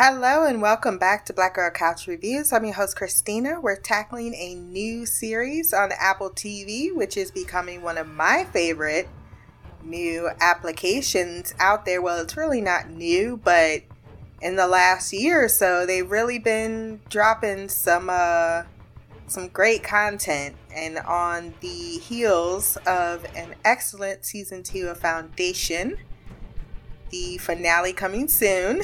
Hello and welcome back to Black Girl Couch Reviews. I'm your host Christina. We're tackling a new series on Apple TV, which is becoming one of my favorite new applications out there. Well, it's really not new, but in the last year or so, they've really been dropping some uh some great content and on the heels of an excellent season 2 of Foundation, the finale coming soon.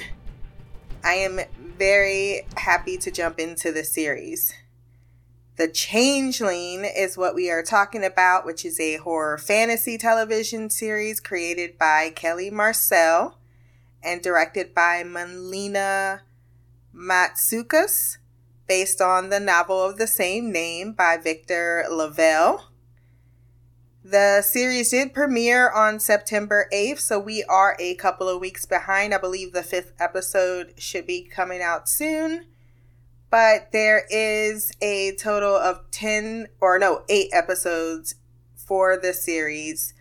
I am very happy to jump into the series. The Changeling is what we are talking about, which is a horror fantasy television series created by Kelly Marcel and directed by Melina Matsoukas, based on the novel of the same name by Victor LaValle. The series did premiere on September 8th, so we are a couple of weeks behind. I believe the fifth episode should be coming out soon. But there is a total of 10, or no, 8 episodes for the series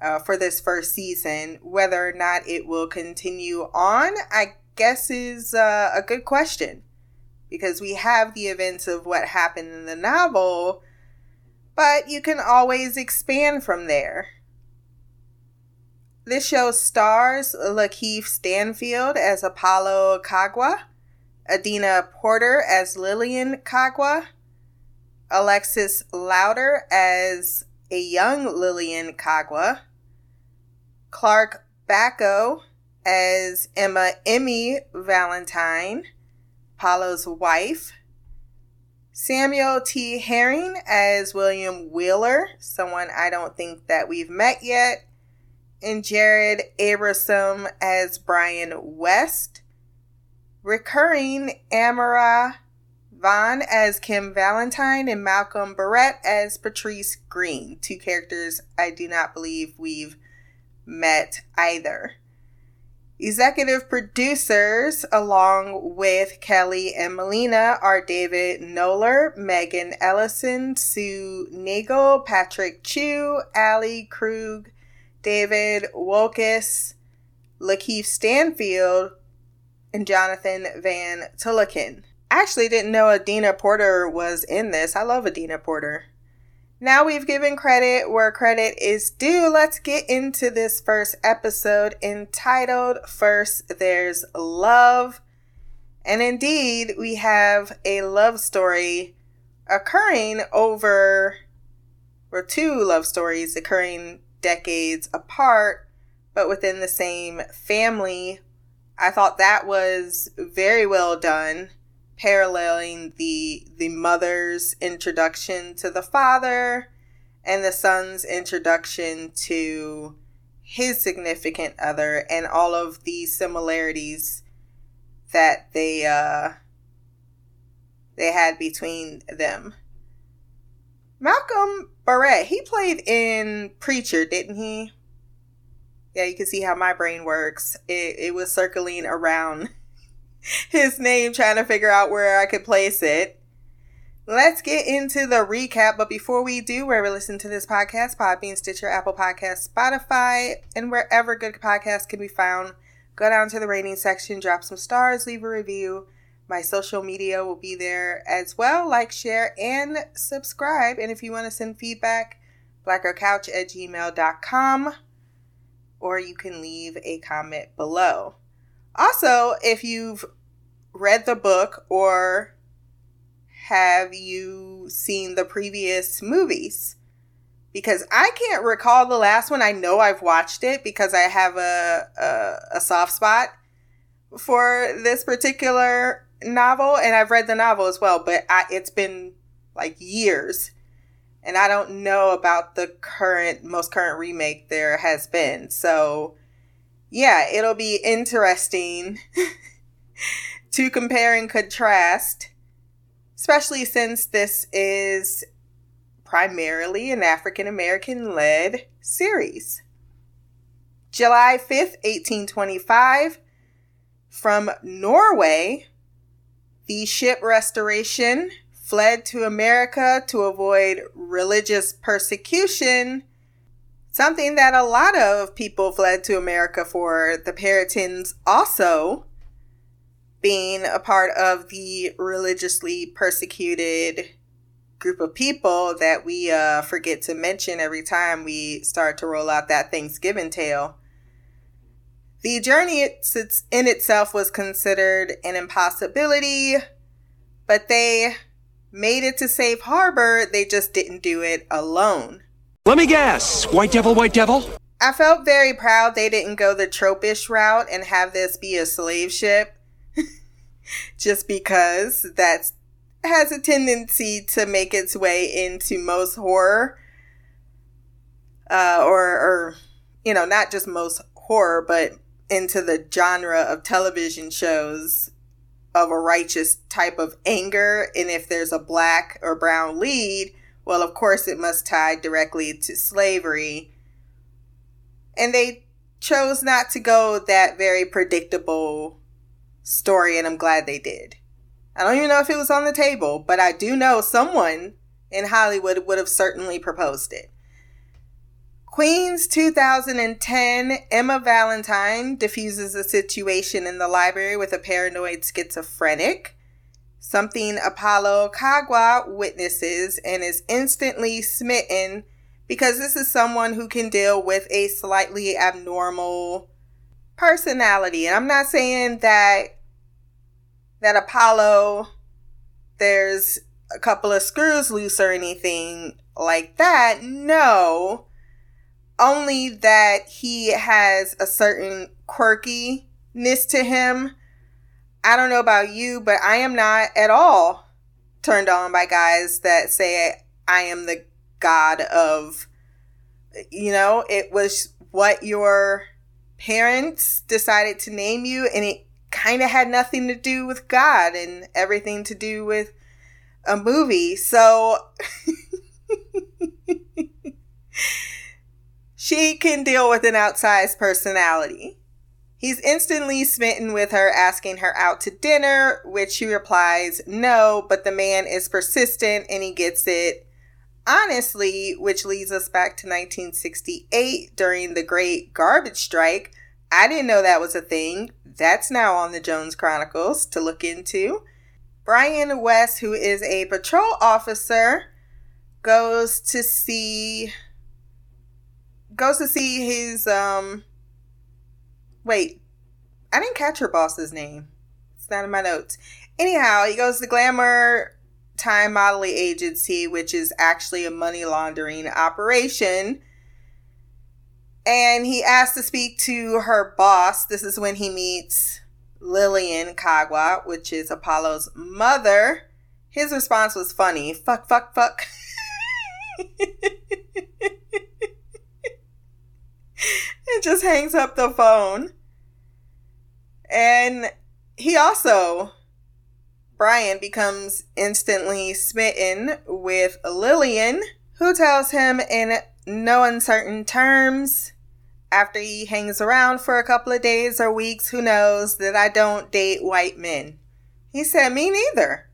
uh, for this first season. Whether or not it will continue on, I guess, is uh, a good question. Because we have the events of what happened in the novel but you can always expand from there. This show stars Lakeith Stanfield as Apollo Kagwa, Adina Porter as Lillian Kagwa, Alexis Louder as a young Lillian Kagwa, Clark Backo as Emma Emmy Valentine, Apollo's wife, Samuel T. Herring as William Wheeler, someone I don't think that we've met yet, and Jared Abraham as Brian West. Recurring Amirah Vann as Kim Valentine and Malcolm Barrett as Patrice Green, two characters I do not believe we've met either. Executive producers, along with Kelly and Melina, are David Knoller, Megan Ellison, Sue Naegle, Patrick Chu, Ali Krug, David Wolkis, Lakeith Stanfield, and Jonathan Van Tulleken. I actually didn't know Adina Porter was in this. I love Adina Porter. Now we've given credit where credit is due. Let's get into this first episode entitled First There's Love. And indeed, we have a love story occurring over, or two love stories occurring decades apart, but within the same family. I thought that was very well done paralleling the the mother's introduction to the father and the son's introduction to his significant other and all of the similarities that they uh they had between them. Malcolm Barrett, he played in Preacher, didn't he? Yeah, you can see how my brain works. It, it was circling around his name trying to figure out where I could place it. Let's get into the recap. But before we do, wherever you listen to this podcast, Podbean, Stitcher, Apple Podcast, Spotify, and wherever good podcasts can be found, go down to the rating section, drop some stars, leave a review. My social media will be there as well. Like, share, and subscribe. And if you want to send feedback, blackgirlcouch at gmail.com, or you can leave a comment below. Also, if you've read the book or have you seen the previous movies? Because I can't recall the last one. I know I've watched it because I have a, a, a soft spot for this particular novel, and I've read the novel as well, but I, it's been like years. And I don't know about the current, most current remake there has been. So yeah, it'll be interesting to compare and contrast, especially since this is primarily an African American led series. July 5th, 1825, from Norway, the ship Restoration fled to America to avoid religious persecution Something that a lot of people fled to America for. The Puritans also. being a part of the religiously persecuted group of people that we uh, forget to mention every time we start to roll out that Thanksgiving tale. The journey in itself was considered an impossibility, but they made it to safe harbor. They just didn't do it alone. Let me guess. White Devil, White Devil? I felt very proud they didn't go the tropish route and have this be a slave ship. just because that has a tendency to make its way into most horror. Uh, or, or, you know, not just most horror, but into the genre of television shows of a righteous type of anger. And if there's a black or brown lead, well, of course, it must tie directly to slavery. And they chose not to go that very predictable story, and I'm glad they did. I don't even know if it was on the table, but I do know someone in Hollywood would have certainly proposed it. Queen's 2010 Emma Valentine diffuses a situation in the library with a paranoid schizophrenic, something Apollo Kagwa witnesses and is instantly smitten because this is someone who can deal with a slightly abnormal personality. And I'm not saying that that Apollo there's a couple of screws loose or anything like that. No only that he has a certain quirkiness to him. I don't know about you, but I am not at all turned on by guys that say I am the god of you know, it was what your parents decided to name you and it kind of had nothing to do with God and everything to do with a movie. So She can deal with an outsized personality. He's instantly smitten with her, asking her out to dinner, which she replies no, but the man is persistent and he gets it honestly, which leads us back to 1968 during the Great Garbage Strike. I didn't know that was a thing. That's now on the Jones Chronicles to look into. Brian West, who is a patrol officer, goes to see goes to see his um wait i didn't catch her boss's name. It's not in my notes. Anyhow he goes to glamour time modeling agency which is actually a money laundering operation. And he asks to speak to her boss. This is when he meets lillian kagwa which is apollo's mother. His response was funny. Fuck fuck fuck and just hangs up the phone. And he also, Brian, becomes instantly smitten with Lillian, who tells him in no uncertain terms, after he hangs around for a couple of days or weeks, who knows, that I don't date white men. He said, Me neither.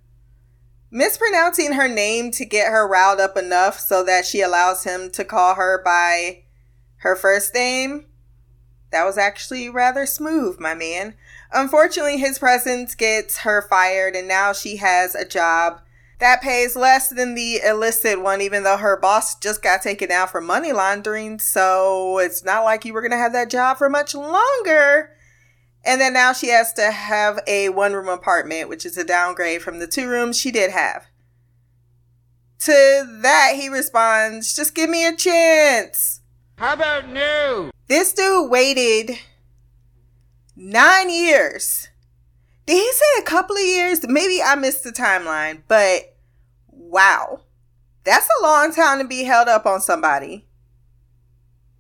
Mispronouncing her name to get her riled up enough so that she allows him to call her by her first name, that was actually rather smooth, my man. Unfortunately, his presence gets her fired, and now she has a job that pays less than the illicit one, even though her boss just got taken down for money laundering. So it's not like you were going to have that job for much longer. And then now she has to have a one room apartment, which is a downgrade from the two rooms she did have. To that, he responds, Just give me a chance. How about new? This dude waited nine years. Did he say a couple of years? Maybe I missed the timeline, but wow. That's a long time to be held up on somebody.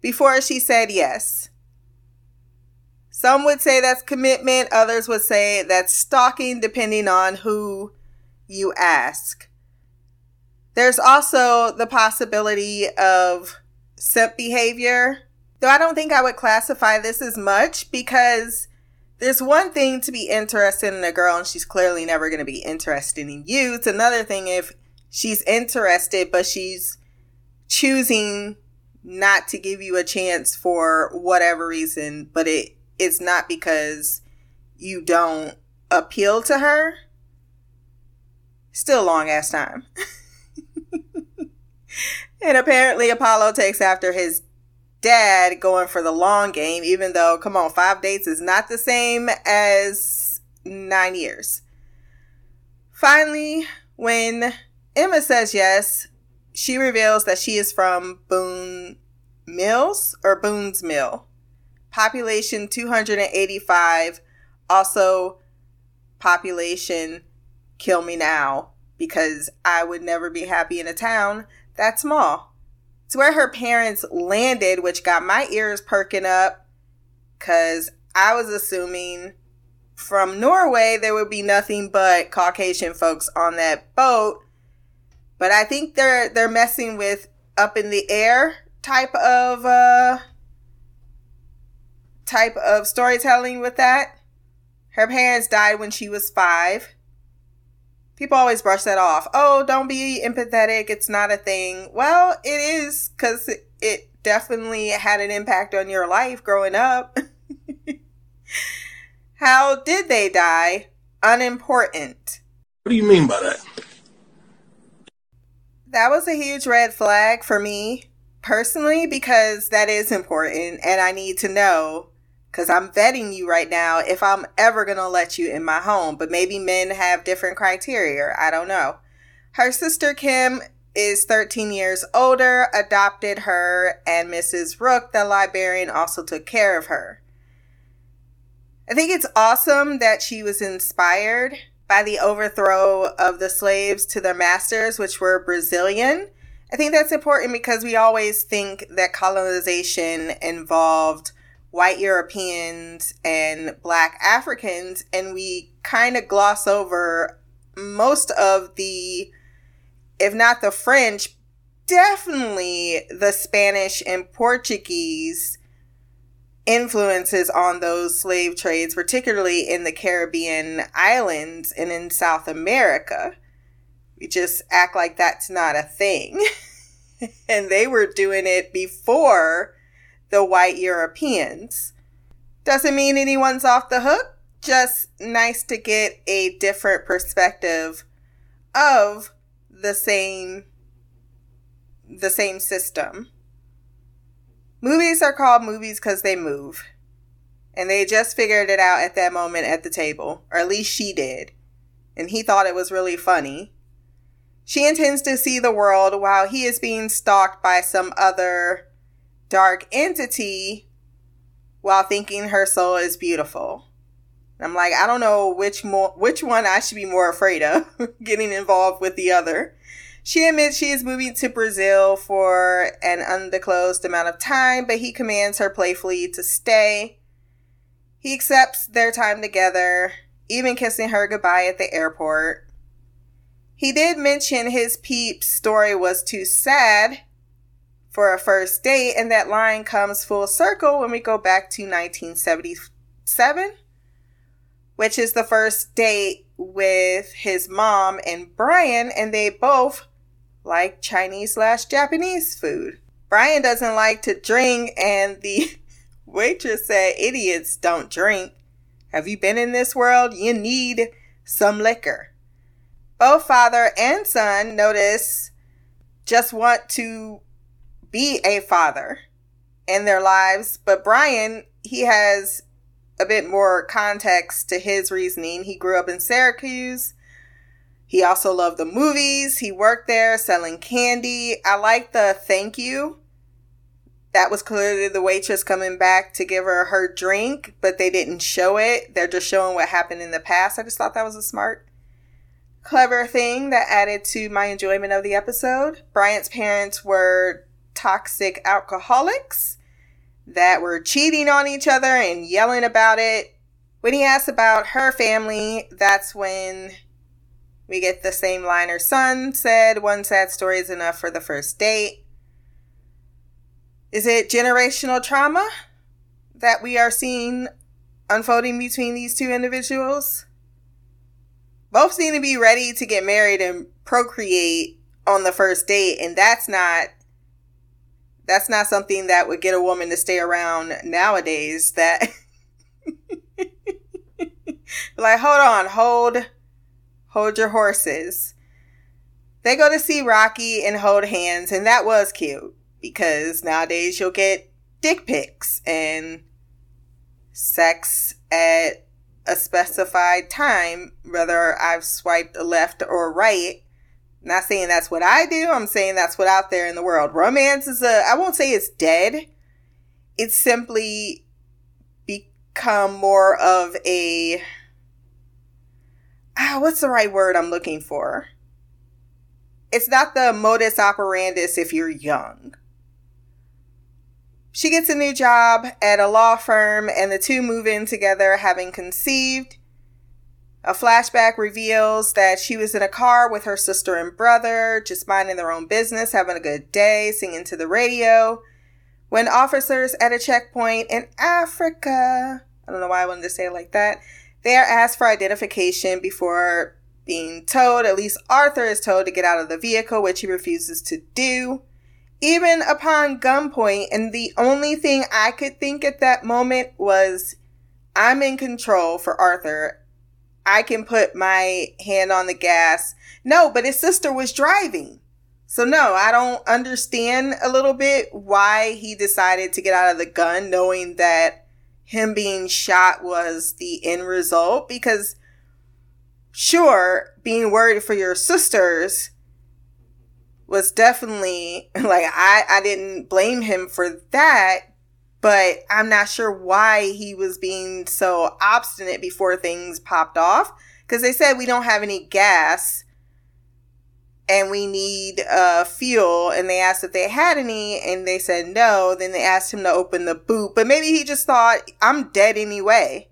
Before she said yes. Some would say that's commitment, others would say that's stalking, depending on who you ask. There's also the possibility of simp behavior. Though I don't think I would classify this as much because there's one thing to be interested in a girl and she's clearly never going to be interested in you. It's another thing if she's interested but she's choosing not to give you a chance for whatever reason, but it it's not because you don't appeal to her. Still long ass time. and apparently Apollo takes after his dad going for the long game, even though, come on, five dates is not the same as nine years. Finally, when Emma says yes, she reveals that she is from Boone Mills or Boone's Mill. Population 285. Also, population kill me now because I would never be happy in a town that small. It's where her parents landed, which got my ears perking up because I was assuming from Norway there would be nothing but Caucasian folks on that boat. But I think they're they're messing with up in the air type of uh type of storytelling with that. Her parents died when she was 5 people always brush that off. Oh, don't be empathetic. It's not a thing. Well, it is because it definitely had an impact on your life growing up. How did they die? Unimportant. What do you mean by that? That was a huge red flag for me personally because that is important and I need to know because I'm vetting you right now if I'm ever going to let you in my home. But maybe men have different criteria. I don't know. Her sister Kim is 13 years older, adopted her, and Mrs. Rook, the librarian, also took care of her. I think it's awesome that she was inspired by the overthrow of the slaves to their masters, which were Brazilian. I think that's important because we always think that colonization involved white Europeans and black Africans, and we kind of gloss over most of the, if not the French, definitely the Spanish and Portuguese influences on those slave trades, particularly in the Caribbean islands and in South America. We just act like that's not a thing. and they were doing it before the white Europeans. Doesn't mean anyone's off the hook, just nice to get a different perspective of the same the same system. Movies are called movies cuz they move. And they just figured it out at that moment at the table, or at least she did. And he thought it was really funny. She intends to see the world while he is being stalked by some other dark entity while thinking her soul is beautiful. I'm like, I don't know which more which one I should be more afraid of getting involved with the other. She admits she is moving to Brazil for an undisclosed amount of time, but he commands her playfully to stay. He accepts their time together, even kissing her goodbye at the airport. He did mention his peep's story was too sad for a first date, and that line comes full circle when we go back to 1977, which is the first date with his mom and Brian, and they both like Chinese slash Japanese food. Brian doesn't like to drink, and the waitress said, Idiots don't drink. Have you been in this world? You need some liquor. Both father and son notice just want to be a father in their lives. But Brian, he has a bit more context to his reasoning. He grew up in Syracuse. He also loved the movies. He worked there selling candy. I like the thank you. That was clearly the waitress coming back to give her her drink, but they didn't show it. They're just showing what happened in the past. I just thought that was a smart, clever thing that added to my enjoyment of the episode. Brian's parents were toxic alcoholics that were cheating on each other and yelling about it. When he asks about her family, that's when we get the same line her son said one sad story is enough for the first date. Is it generational trauma that we are seeing unfolding between these two individuals? Both seem to be ready to get married and procreate on the first date, and that's not that's not something that would get a woman to stay around nowadays that like, hold on, hold, hold your horses. They go to see Rocky and hold hands, and that was cute because nowadays you'll get dick pics and sex at a specified time, whether I've swiped left or right. Not saying that's what I do, I'm saying that's what out there in the world. Romance is a, I won't say it's dead. It's simply become more of a, ah, what's the right word I'm looking for? It's not the modus operandus if you're young. She gets a new job at a law firm, and the two move in together, having conceived. A flashback reveals that she was in a car with her sister and brother, just minding their own business, having a good day, singing to the radio, when officers at a checkpoint in Africa, I don't know why I wanted to say it like that, they are asked for identification before being told, at least Arthur is told to get out of the vehicle, which he refuses to do even upon gunpoint. And the only thing I could think at that moment was, I'm in control for Arthur. I can put my hand on the gas. No, but his sister was driving. So, no, I don't understand a little bit why he decided to get out of the gun knowing that him being shot was the end result. Because, sure, being worried for your sisters was definitely like I I didn't blame him for that, but I'm not sure why he was being so obstinate before things popped off. Because they said we don't have any gas and we need uh, fuel and they asked if they had any and they said no. Then they asked him to open the boot but maybe he just thought i'm dead anyway.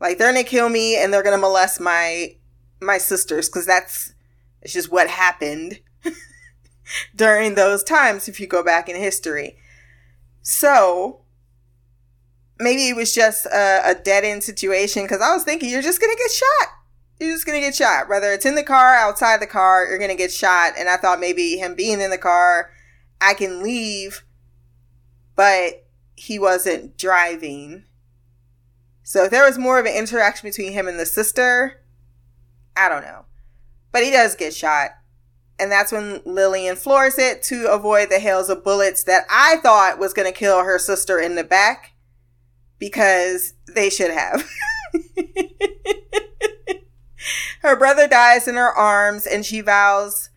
Like they're gonna kill me and they're gonna molest my my sisters. Because that's it's just what happened during those times if you go back in history. So maybe it was just a, a dead end situation because I was thinking you're just to get shot. You're just to get shot. Whether it's in the car, outside the car, you're to get shot. And I thought maybe him being in the car, I can leave, but he wasn't driving. So if there was more of an interaction between him and the sister, I don't know. But he does get shot. And that's when Lillian floors it to avoid the hails of bullets that I thought was going to kill her sister in the back because they should have. her brother dies in her arms and she vows,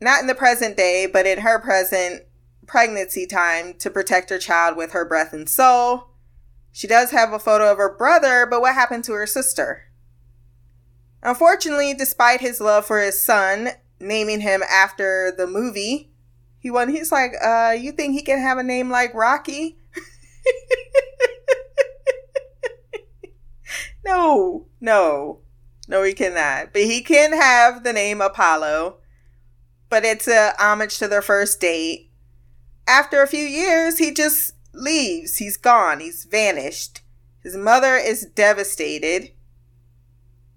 not in the present day, but in her present pregnancy time, to protect her child with her breath and soul. She does have a photo of her brother, but what happened to her sister? Unfortunately, despite his love for his son, naming him after the movie. He won. He's like, uh, you think he can have a name like Rocky? no, no, no, he cannot. But he can have the name Apollo. But it's a homage to their first date. After a few years, he just leaves. He's gone. He's vanished. His mother is devastated.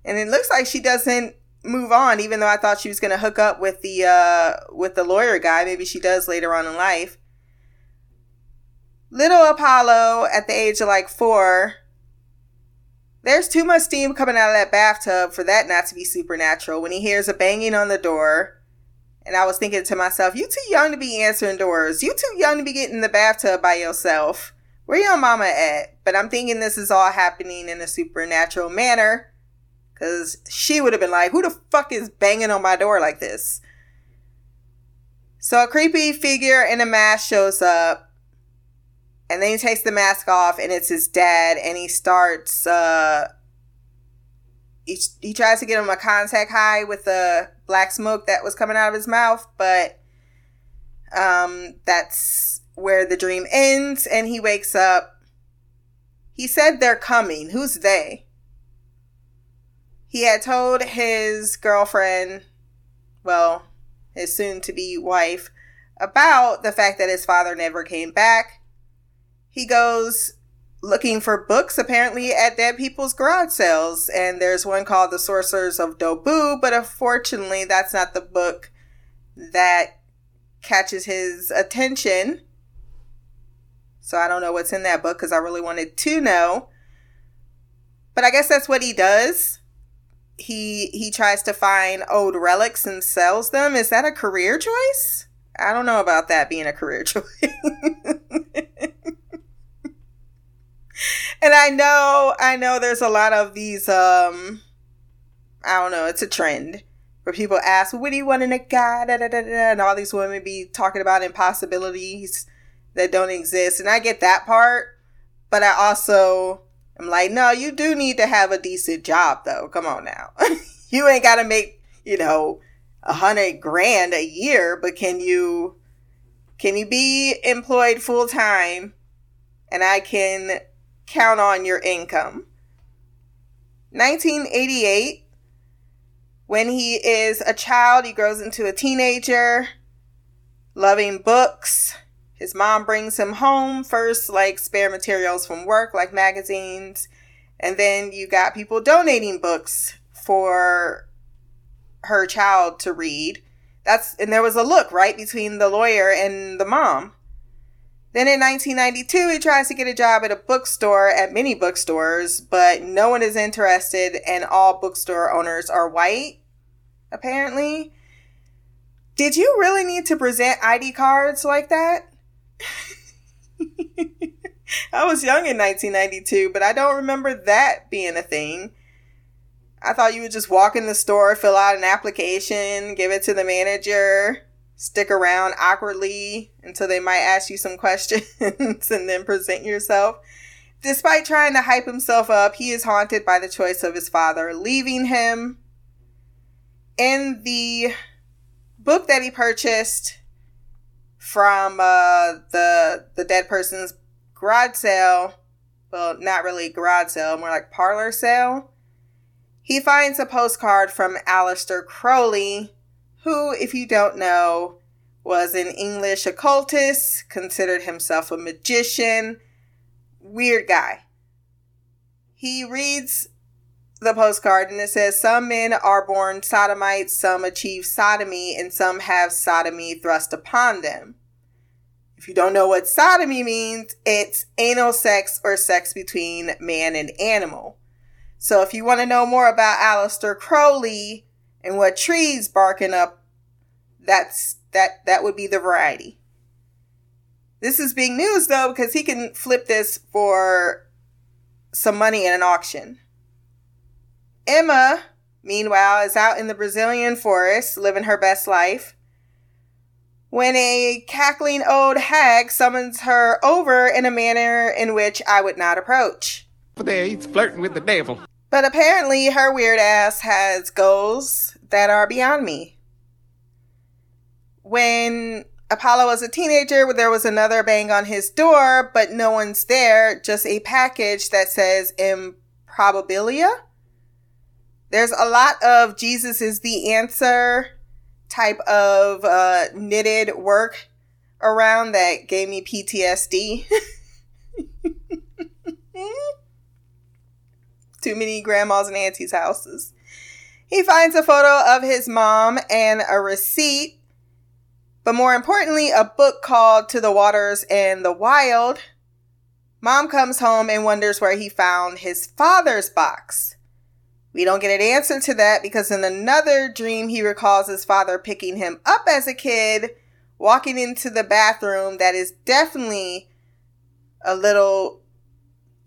And it looks like she doesn't move on even though i thought she was going to hook up with the uh with the lawyer guy maybe she does later on in life little apollo at the age of like four there's too much steam coming out of that bathtub for that not to be supernatural when he hears a banging on the door and i was thinking to myself you too young to be answering doors you too young to be getting in the bathtub by yourself where your mama at but i'm thinking this is all happening in a supernatural manner because she would have been like, who the fuck is banging on my door like this? So a creepy figure in a mask shows up. And then he takes the mask off and it's his dad. And he starts, uh, he, he tries to get him a contact high with the black smoke that was coming out of his mouth. But um, that's where the dream ends. And he wakes up. He said they're coming. Who's they? He had told his girlfriend, well, his soon to be wife, about the fact that his father never came back. He goes looking for books apparently at dead people's garage sales, and there's one called The Sorcerers of Dobu, but unfortunately, that's not the book that catches his attention. So I don't know what's in that book because I really wanted to know. But I guess that's what he does. He he tries to find old relics and sells them. Is that a career choice? I don't know about that being a career choice. and I know I know there's a lot of these um I don't know, it's a trend where people ask, what do you want in a guy? Da, da, da, and all these women be talking about impossibilities that don't exist. And I get that part, but I also am like, no, you do need to have a decent job though. Come on now. you ain't got to make, you know, a hundred grand a year, but can you, can you be employed full time and I can count on your income? 1988 when he is a child, he grows into a teenager, loving books. His mom brings him home first, like spare materials from work, like magazines. And then you got people donating books for her child to read. That's and there was a look right between the lawyer and the mom. Then in 1992, he tries to get a job at a bookstore at many bookstores, but no one is interested, and all bookstore owners are white apparently. Did you really need to present ID cards like that? I was young in 1992, but I don't remember that being a thing. I thought you would just walk in the store, fill out an application, give it to the manager, stick around awkwardly until they might ask you some questions, and then present yourself. Despite trying to hype himself up, he is haunted by the choice of his father leaving him in the book that he purchased from uh, the the dead person's garage sale, well, not really garage sale, more like parlor sale, he finds a postcard from Aleister Crowley, who, if you don't know, was an English occultist, considered himself a magician, weird guy. He reads the postcard and it says some men are born sodomites, some achieve sodomy, and some have sodomy thrust upon them. If you don't know what sodomy means, it's anal sex or sex between man and animal. So if you want to know more about Aleister Crowley and what trees barking up, that's that that would be the variety. This is big news though because he can flip this for some money in an auction. Emma, meanwhile, is out in the Brazilian forest living her best life when a cackling old hag summons her over in a manner in which I would not approach. There, he's flirting with the devil. But apparently, her weird ass has goals that are beyond me. When Apollo was a teenager, there was another bang on his door, but no one's there, just a package that says improbabilia there's a lot of Jesus is the answer type of uh, knitted work around that gave me PTSD. Too many grandmas and aunties' houses. He finds a photo of his mom and a receipt, but more importantly, a book called To the Waters and the Wild. Mom comes home and wonders where he found his father's box. We don't get an answer to that because in another dream, he recalls his father picking him up as a kid, walking into the bathroom that is definitely a little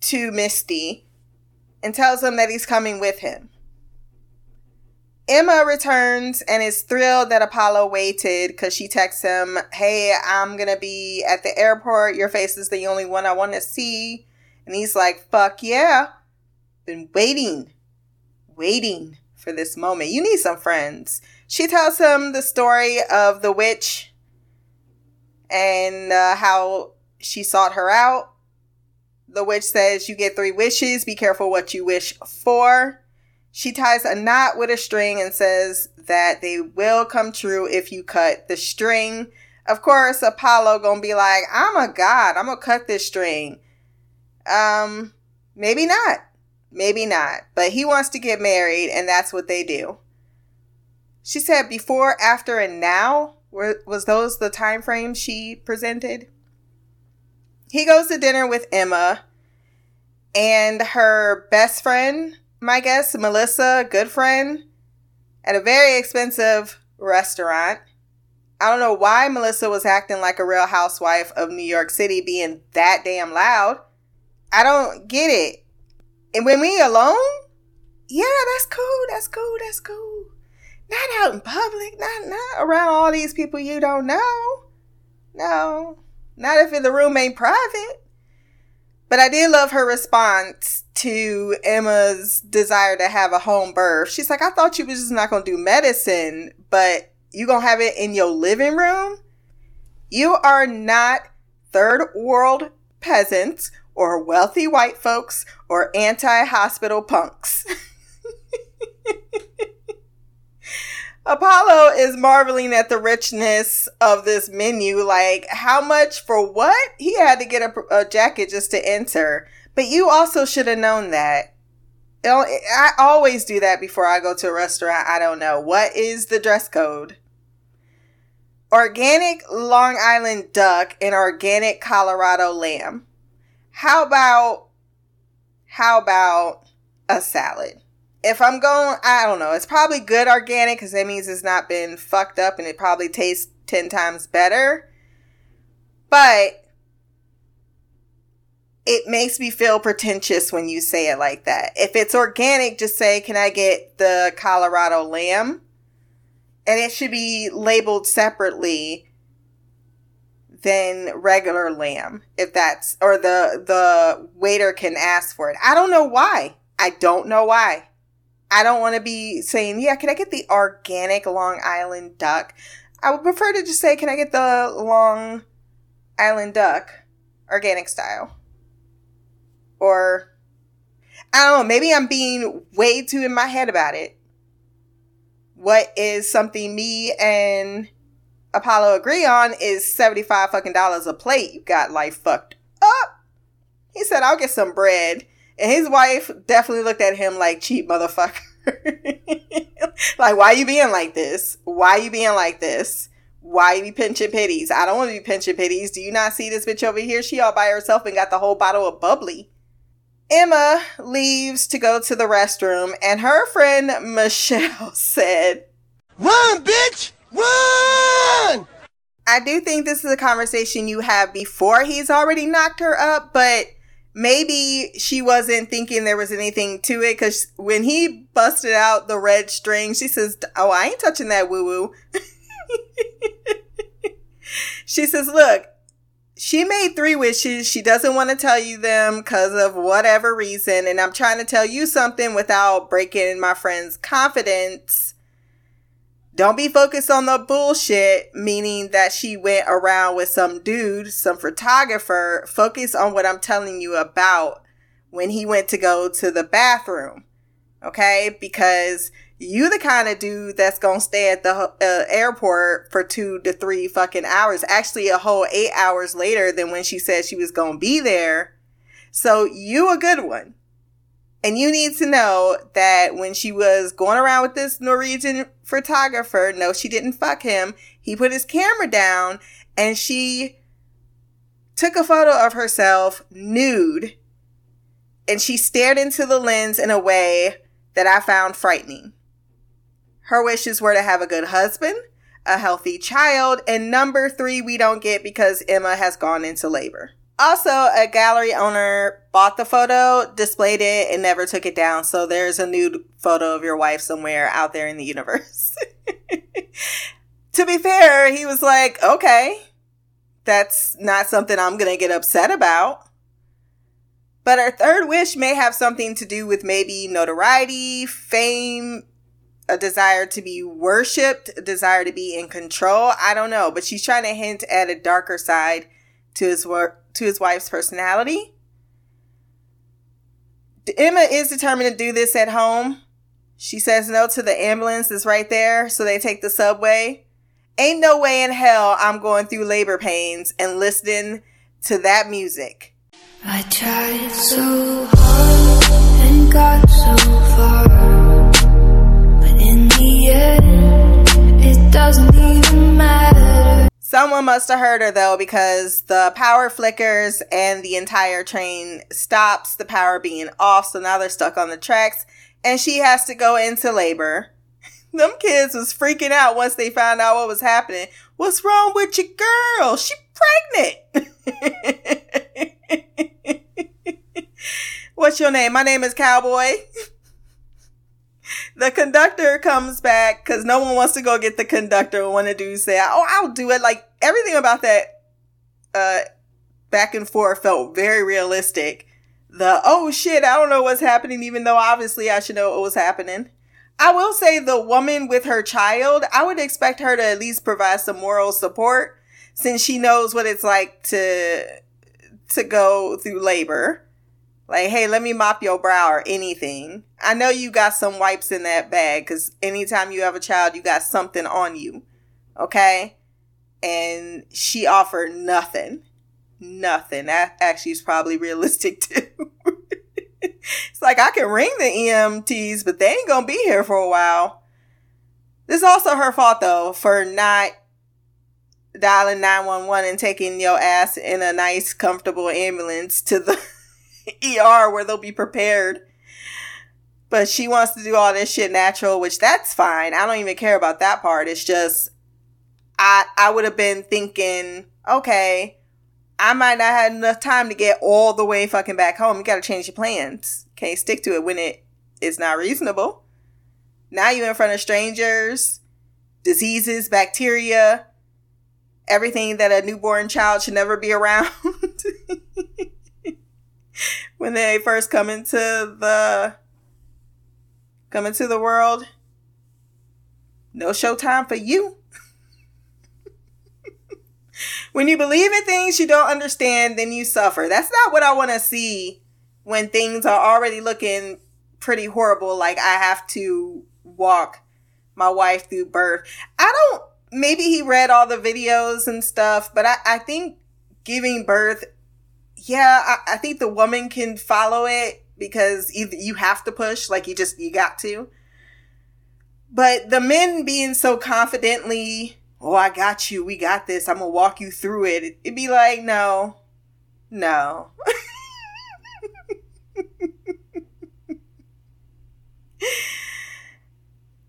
too misty, and tells him that he's coming with him. Emma returns and is thrilled that Apollo waited because she texts him, Hey, I'm going to be at the airport. Your face is the only one I want to see. And he's like, Fuck yeah. Been waiting waiting for this moment. You need some friends. She tells him the story of the witch and uh, how she sought her out. The witch says, You get three wishes. Be careful what you wish for. She ties a knot with a string and says that they will come true if you cut the string. Of course, Apollo gonna be like, I'm a god. I'm gonna cut this string. Um, maybe not. Maybe not. But he wants to get married, and that's what they do. She said before, after, and now. Were, was those the time frames she presented? He goes to dinner with Emma, and her best friend, my guess, Melissa, good friend, at a very expensive restaurant. I don't know why Melissa was acting like a real housewife of New York City being that damn loud. I don't get it. And when we alone, yeah, that's cool, that's cool, that's cool. Not out in public, not not around all these people you don't know. No. Not if the room ain't private. But I did love her response to Emma's desire to have a home birth. She's like, I thought you was just not gonna do medicine, but you gonna have it in your living room? You are not third world peasants or wealthy white folks or anti hospital punks. Apollo is marveling at the richness of this menu. Like, how much for what? He had to get a, a jacket just to enter. But you also should have known that. I always do that before I go to a restaurant. I don't know. What is the dress code? Organic Long Island duck and organic Colorado lamb. How about, how about a salad? If I'm going, I don't know. It's probably good organic because that means it's not been fucked up and it probably tastes 10 times better. But it makes me feel pretentious when you say it like that. If it's organic, just say, Can I get the Colorado lamb? And it should be labeled separately than regular lamb if that's or the the waiter can ask for it. I don't know why. I don't know why. I don't want to be saying, yeah, can I get the organic Long Island duck? I would prefer to just say, can I get the Long Island duck organic style? Or, I don't know, maybe I'm being way too in my head about it. What is something me and Apollo agree on is 75 fucking dollars a plate. You got life fucked up. He said, I'll get some bread and his wife definitely looked at him like cheap motherfucker. like, why you being like this? Why you being like this? Why you be pinching pitties? I don't want to be pinching pitties. Do you not see this bitch over here? She all by herself and got the whole bottle of bubbly. Emma leaves to go to the restroom, and her friend Michelle said, Run, bitch! Run! I do think this is a conversation you have before he's already knocked her up, but maybe she wasn't thinking there was anything to it because when he busted out the red string, she says, Oh, I ain't touching that woo woo. she says, Look, she made three wishes. She doesn't want to tell you them because of whatever reason. And I'm trying to tell you something without breaking my friend's confidence. Don't be focused on the bullshit, meaning that she went around with some dude, some photographer. Focus on what I'm telling you about when he went to go to the bathroom. Okay? Because you the kind of dude that's gonna stay at the uh, airport for two to three fucking hours. Actually, a whole eight hours later than when she said she was gonna be there. So you a good one. And you need to know that when she was going around with this Norwegian photographer, no, she didn't fuck him. He put his camera down and she took a photo of herself nude and she stared into the lens in a way that I found frightening. Her wishes were to have a good husband, a healthy child, and number three, we don't get because Emma has gone into labor. Also, a gallery owner bought the photo, displayed it, and never took it down. So there's a nude photo of your wife somewhere out there in the universe. to be fair, he was like, okay, that's not something I'm going to get upset about. But her third wish may have something to do with maybe notoriety, fame, a desire to be worshipped, a desire to be in control. I don't know, but she's trying to hint at a darker side to his work to his wife's personality. Emma is determined to do this at home. She says no to the ambulance that's right there, so they take the subway. Ain't no way in hell I'm going through labor pains and listening to that music. I tried so hard and got so far, but in the end, it doesn't. Someone must have heard her though, because the power flickers and the entire train stops, the power being off. So now they're stuck on the tracks, and she has to go into labor. Them kids was freaking out once they found out what was happening. What's wrong with your girl? She pregnant. What's your name? My name is Cowboy. the conductor comes back because no one wants to go get the conductor. One of the dudes say, "Oh, I'll do it." Like everything about that uh, back and forth felt very realistic. The oh shit, I don't know what's happening, even though obviously I should know what was happening. I will say the woman with her child, I would expect her to at least provide some moral support since she knows what it's like to to go through labor. Like, hey, let me mop your brow or anything. I know you got some wipes in that bag because anytime you have a child, you got something on you. Okay? And she offered nothing. Nothing. That actually is probably realistic too. it's like I can ring the EMTs, but they ain't gonna be here for a while. This is also her fault though for not dialing 911 and taking your ass in a nice, comfortable ambulance to the ER where they'll be prepared. But she wants to do all this shit natural, which that's fine. I don't even care about that part. It's just I I would have been thinking, okay, I might not have enough time to get all the way fucking back home. You gotta change your plans. Can't stick to it when it is not reasonable. Now you're in front of strangers, diseases, bacteria, everything that a newborn child should never be around. when they first come into the come into the world. No showtime for you. when you believe in things you don't understand, then you suffer. That's not what I want to see when things are already looking pretty horrible. Like I have to walk my wife through birth. I don't, maybe he read all the videos and stuff, but I, I think giving birth yeah, I, I think the woman can follow it because either you have to push, like you just you got to. But the men being so confidently, oh, I got you, we got this, I'm gonna walk you through it. It'd be like, no, no.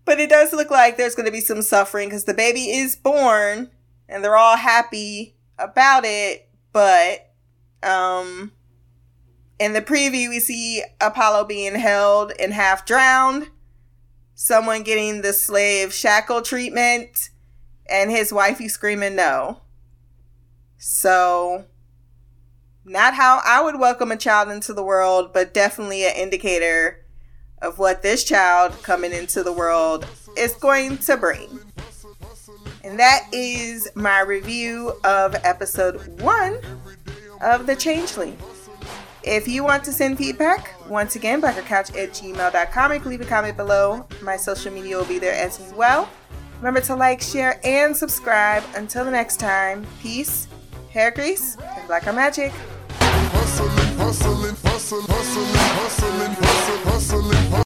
but it does look like there's gonna be some suffering because the baby is born and they're all happy about it, but um, in the preview, we see Apollo being held and half drowned, someone getting the slave shackle treatment, and his wifey screaming no. So, not how I would welcome a child into the world, but definitely an indicator of what this child coming into the world is going to bring. And that is my review of episode one of The Changeling. If you want to send feedback, once again, blackgirlcouch at gmail.com. You can leave a comment below. My social media will be there as well. Remember to like, share, and subscribe. Until the next time, peace, hair grease, and blacker magic.